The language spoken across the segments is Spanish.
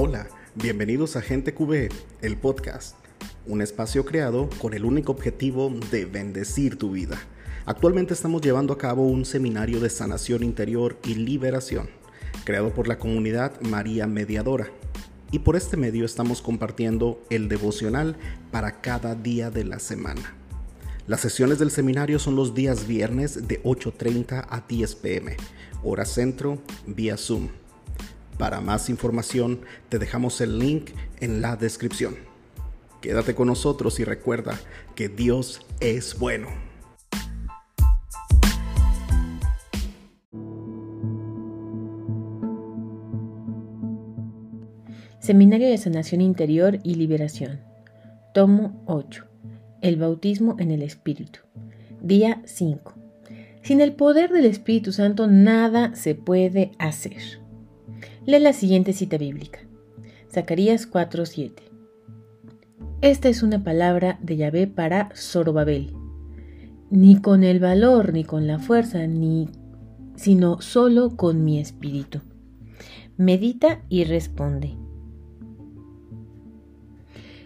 Hola, bienvenidos a Gente QB, el podcast, un espacio creado con el único objetivo de bendecir tu vida. Actualmente estamos llevando a cabo un seminario de sanación interior y liberación, creado por la comunidad María Mediadora. Y por este medio estamos compartiendo el devocional para cada día de la semana. Las sesiones del seminario son los días viernes de 8.30 a 10 pm, hora centro, vía Zoom. Para más información te dejamos el link en la descripción. Quédate con nosotros y recuerda que Dios es bueno. Seminario de Sanación Interior y Liberación. Tomo 8. El bautismo en el Espíritu. Día 5. Sin el poder del Espíritu Santo nada se puede hacer. Lee la siguiente cita bíblica. Zacarías 4:7. Esta es una palabra de Yahvé para Zorobabel. Ni con el valor, ni con la fuerza, ni sino solo con mi espíritu. Medita y responde.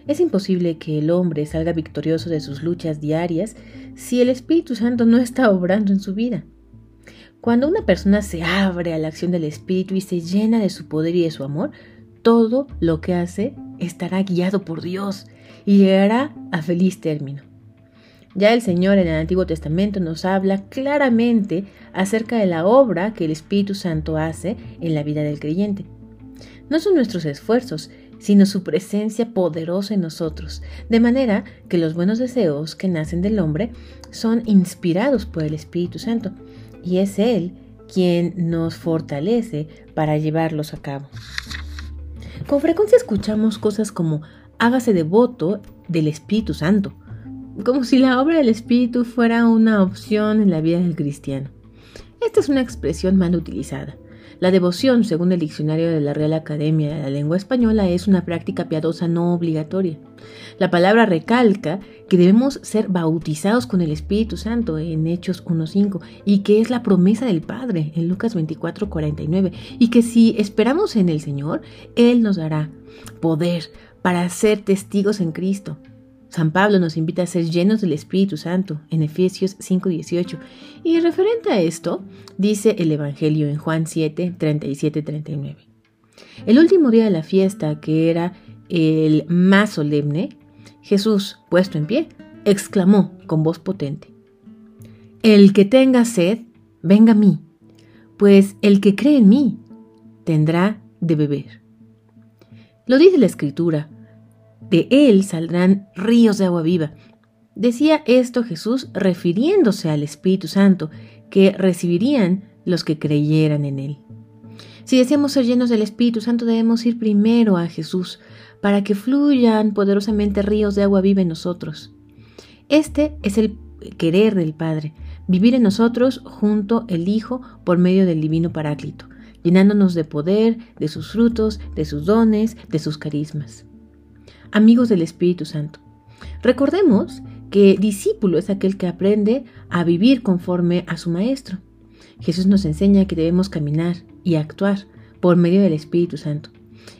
Es imposible que el hombre salga victorioso de sus luchas diarias si el Espíritu Santo no está obrando en su vida. Cuando una persona se abre a la acción del Espíritu y se llena de su poder y de su amor, todo lo que hace estará guiado por Dios y llegará a feliz término. Ya el Señor en el Antiguo Testamento nos habla claramente acerca de la obra que el Espíritu Santo hace en la vida del creyente. No son nuestros esfuerzos, sino su presencia poderosa en nosotros, de manera que los buenos deseos que nacen del hombre son inspirados por el Espíritu Santo y es Él quien nos fortalece para llevarlos a cabo. Con frecuencia escuchamos cosas como hágase devoto del Espíritu Santo, como si la obra del Espíritu fuera una opción en la vida del cristiano. Esta es una expresión mal utilizada. La devoción, según el diccionario de la Real Academia de la Lengua Española, es una práctica piadosa no obligatoria. La palabra recalca que debemos ser bautizados con el Espíritu Santo en Hechos 1.5 y que es la promesa del Padre en Lucas 24.49 y que si esperamos en el Señor, Él nos dará poder para ser testigos en Cristo. San Pablo nos invita a ser llenos del Espíritu Santo en Efesios 5:18. Y referente a esto, dice el Evangelio en Juan 7, 37, 39. El último día de la fiesta, que era el más solemne, Jesús, puesto en pie, exclamó con voz potente, El que tenga sed, venga a mí, pues el que cree en mí, tendrá de beber. Lo dice la Escritura, de él saldrán ríos de agua viva. Decía esto Jesús refiriéndose al Espíritu Santo que recibirían los que creyeran en él. Si deseamos ser llenos del Espíritu Santo debemos ir primero a Jesús para que fluyan poderosamente ríos de agua viva en nosotros. Este es el querer del Padre, vivir en nosotros junto el Hijo por medio del Divino Paráclito, llenándonos de poder, de sus frutos, de sus dones, de sus carismas amigos del Espíritu Santo. Recordemos que discípulo es aquel que aprende a vivir conforme a su Maestro. Jesús nos enseña que debemos caminar y actuar por medio del Espíritu Santo.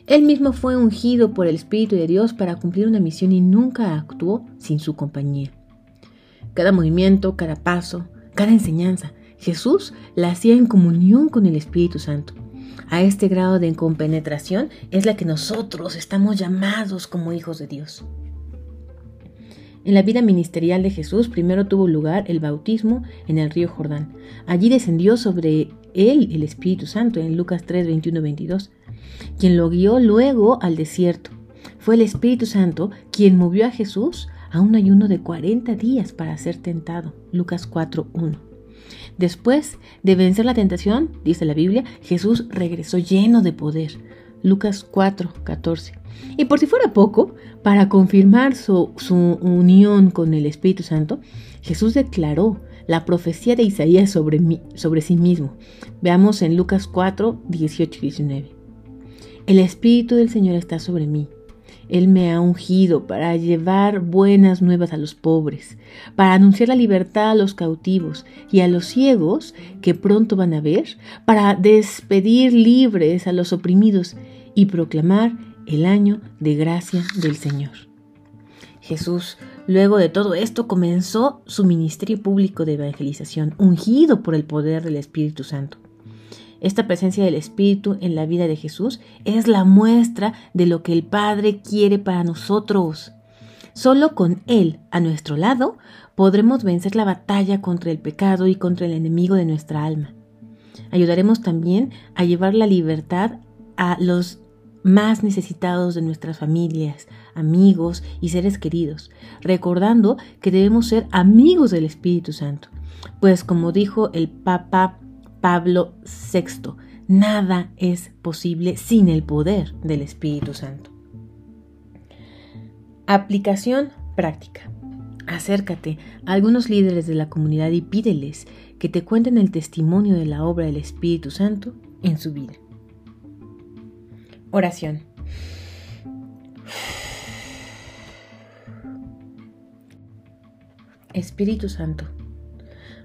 Él mismo fue ungido por el Espíritu de Dios para cumplir una misión y nunca actuó sin su compañía. Cada movimiento, cada paso, cada enseñanza, Jesús la hacía en comunión con el Espíritu Santo a este grado de compenetración es la que nosotros estamos llamados como hijos de Dios. En la vida ministerial de Jesús primero tuvo lugar el bautismo en el río Jordán. Allí descendió sobre él el Espíritu Santo en Lucas 3, 21, 22, quien lo guió luego al desierto. Fue el Espíritu Santo quien movió a Jesús a un ayuno de 40 días para ser tentado. Lucas 4, 1. Después de vencer la tentación, dice la Biblia, Jesús regresó lleno de poder. Lucas 4, 14. Y por si fuera poco, para confirmar su, su, unión con el Espíritu Santo, Jesús declaró la profecía de Isaías sobre, sobre sí mismo. Veamos en Lucas 4, 18 y 19. El Espíritu del Señor está sobre mí él me ha ungido para llevar buenas nuevas a los pobres, para anunciar la libertad a los cautivos y a los ciegos que pronto van a ver, para despedir libres a los oprimidos y proclamar el año de gracia del Señor. Jesús, luego de todo esto, comenzó su ministerio público de evangelización, ungido por el poder del Espíritu Santo. Esta presencia del Espíritu en la vida de Jesús es la muestra de lo que el Padre quiere para nosotros. Solo con Él a nuestro lado podremos vencer la batalla contra el pecado y contra el enemigo de nuestra alma. Ayudaremos también a llevar la libertad a los más necesitados de nuestras familias, amigos y seres queridos, recordando que debemos ser amigos del Espíritu Santo. Pues como dijo el Papa Pablo VI, nada es posible sin el poder del Espíritu Santo. Aplicación práctica. Acércate a algunos líderes de la comunidad y pídeles que te cuenten el testimonio de la obra del Espíritu Santo en su vida. Oración. Espíritu Santo,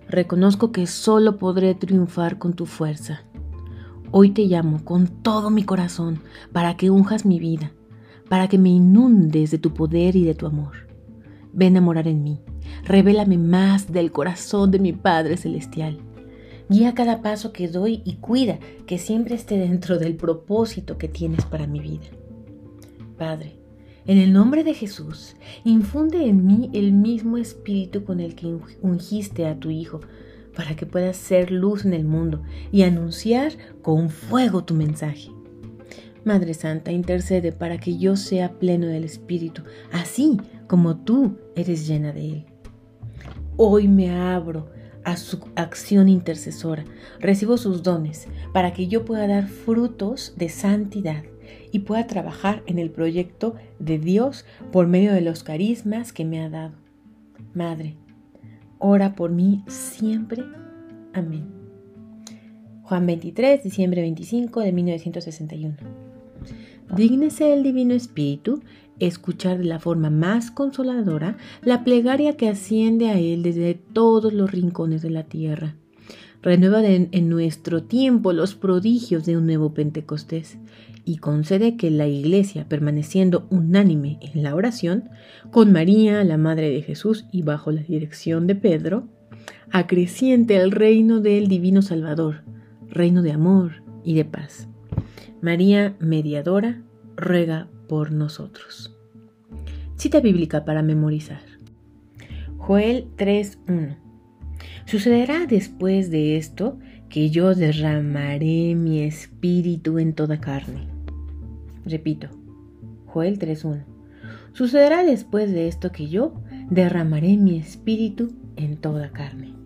Reconozco que solo podré triunfar con tu fuerza. Hoy te llamo con todo mi corazón para que unjas mi vida, para que me inundes de tu poder y de tu amor. Ven a morar en mí, revélame más del corazón de mi Padre Celestial. Guía cada paso que doy y cuida que siempre esté dentro del propósito que tienes para mi vida. Padre, en el nombre de Jesús, infunde en mí el mismo espíritu con el que ungiste a tu Hijo, para que puedas ser luz en el mundo y anunciar con fuego tu mensaje. Madre Santa, intercede para que yo sea pleno del Espíritu, así como tú eres llena de Él. Hoy me abro a su acción intercesora, recibo sus dones para que yo pueda dar frutos de santidad y pueda trabajar en el proyecto de Dios por medio de los carismas que me ha dado. Madre, ora por mí siempre. Amén. Juan 23, diciembre 25 de 1961. Dígnese el Divino Espíritu escuchar de la forma más consoladora la plegaria que asciende a Él desde todos los rincones de la tierra. Renueva en nuestro tiempo los prodigios de un nuevo Pentecostés y concede que la Iglesia, permaneciendo unánime en la oración, con María, la Madre de Jesús, y bajo la dirección de Pedro, acreciente el reino del Divino Salvador, reino de amor y de paz. María, mediadora, ruega por nosotros. Cita bíblica para memorizar. Joel 3.1. Sucederá después de esto que yo derramaré mi espíritu en toda carne. Repito, Joel 3.1. Sucederá después de esto que yo derramaré mi espíritu en toda carne.